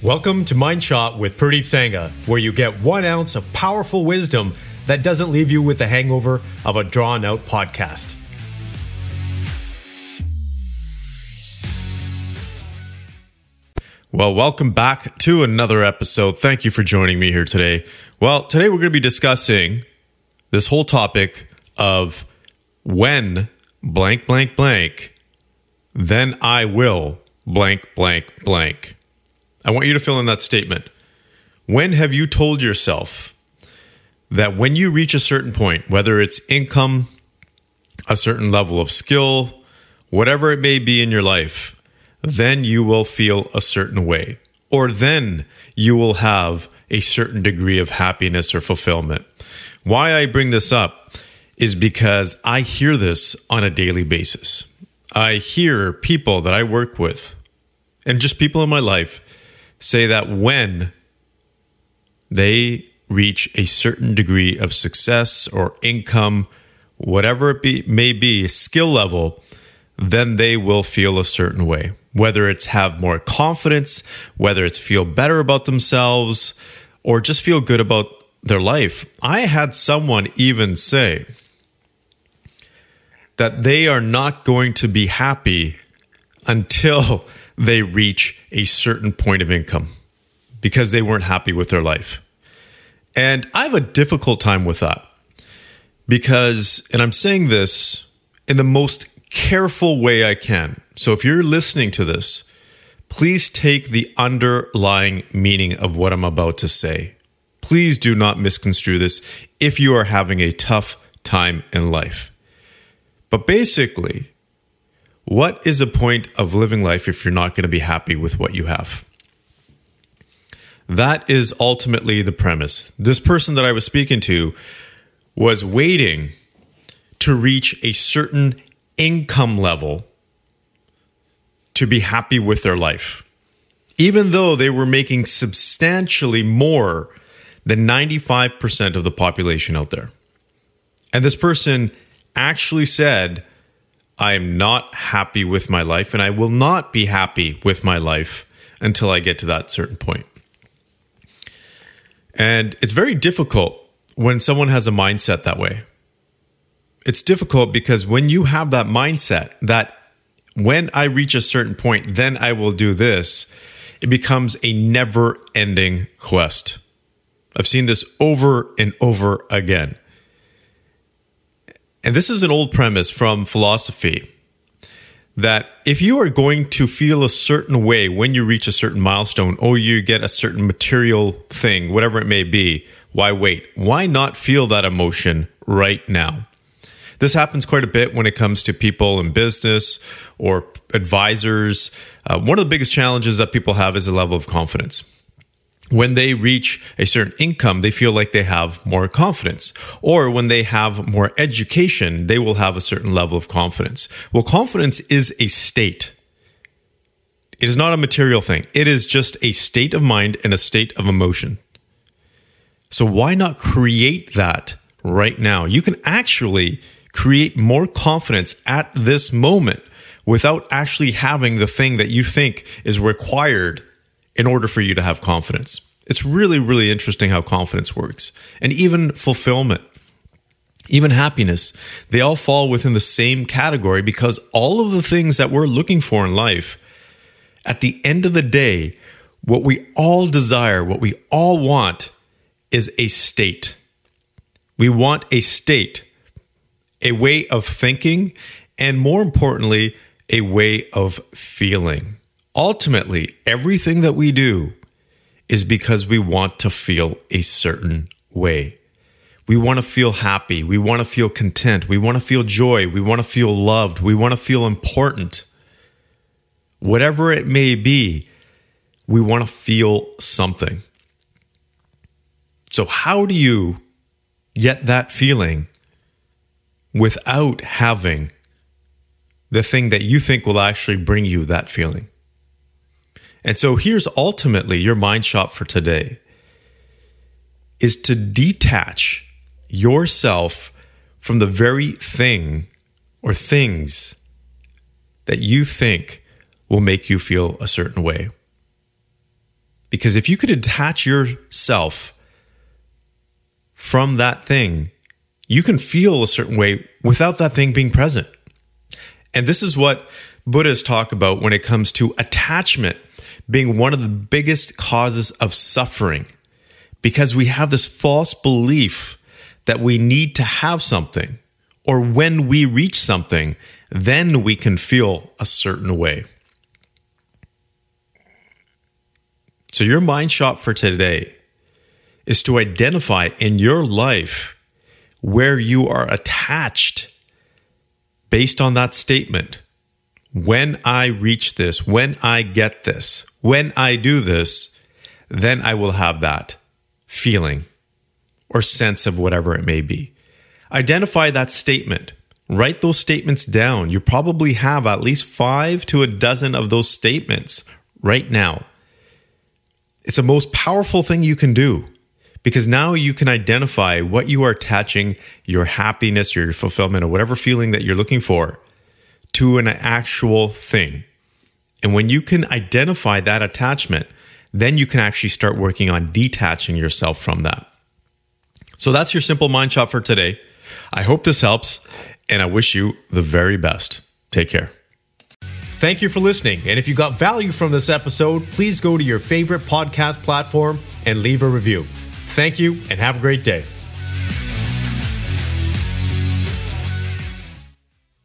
Welcome to Mind Shot with Pradeep Sangha, where you get one ounce of powerful wisdom that doesn't leave you with the hangover of a drawn out podcast. Well, welcome back to another episode. Thank you for joining me here today. Well, today we're going to be discussing this whole topic of when blank, blank, blank, then I will blank, blank, blank. I want you to fill in that statement. When have you told yourself that when you reach a certain point, whether it's income, a certain level of skill, whatever it may be in your life, then you will feel a certain way, or then you will have a certain degree of happiness or fulfillment. Why I bring this up is because I hear this on a daily basis. I hear people that I work with and just people in my life say that when they reach a certain degree of success or income, whatever it be, may be, skill level, then they will feel a certain way. Whether it's have more confidence, whether it's feel better about themselves, or just feel good about their life. I had someone even say that they are not going to be happy until they reach a certain point of income because they weren't happy with their life. And I have a difficult time with that because, and I'm saying this in the most careful way I can. So if you're listening to this, please take the underlying meaning of what I'm about to say. Please do not misconstrue this if you are having a tough time in life. But basically, what is a point of living life if you're not going to be happy with what you have? That is ultimately the premise. This person that I was speaking to was waiting to reach a certain income level to be happy with their life, even though they were making substantially more than 95% of the population out there. And this person actually said, I am not happy with my life, and I will not be happy with my life until I get to that certain point. And it's very difficult when someone has a mindset that way. It's difficult because when you have that mindset that when I reach a certain point, then I will do this, it becomes a never ending quest. I've seen this over and over again. And this is an old premise from philosophy that if you are going to feel a certain way when you reach a certain milestone or you get a certain material thing, whatever it may be, why wait? Why not feel that emotion right now? This happens quite a bit when it comes to people in business or advisors. Uh, one of the biggest challenges that people have is a level of confidence when they reach a certain income, they feel like they have more confidence. Or when they have more education, they will have a certain level of confidence. Well, confidence is a state. It is not a material thing. It is just a state of mind and a state of emotion. So why not create that right now? You can actually create more confidence at this moment without actually having the thing that you think is required in order for you to have confidence. It's really, really interesting how confidence works and even fulfillment, even happiness. They all fall within the same category because all of the things that we're looking for in life, at the end of the day, what we all desire, what we all want is a state. We want a state, a way of thinking, and more importantly, a way of feeling ultimately, everything that we do is because we want to feel a certain way. We want to feel happy. We want to feel content. We want to feel joy. We want to feel loved. We want to feel important. Whatever it may be, we want to feel something. So, how do you get that feeling without having the thing that you think will actually bring you that feeling? And so here's ultimately your mind shot for today is to detach yourself from the very thing or things that you think will make you feel a certain way. Because if you could detach yourself from that thing, you can feel a certain way without that thing being present. And this is what Buddhists talk about when it comes to attachment being one of the biggest causes of suffering because we have this false belief that we need to have something, or when we reach something, then we can feel a certain way. So, your mind shot for today is to identify in your life where you are attached based on that statement. When I reach this, when I get this, when I do this, then I will have that feeling or sense of whatever it may be. Identify that statement. Write those statements down. You probably have at least five to a dozen of those statements right now. It's the most powerful thing you can do because now you can identify what you are attaching your happiness or your fulfillment or whatever feeling that you're looking for to an actual thing. And when you can identify that attachment, then you can actually start working on detaching yourself from that. So that's your simple mind shot for today. I hope this helps, and I wish you the very best. Take care. Thank you for listening. And if you got value from this episode, please go to your favorite podcast platform and leave a review. Thank you and have a great day.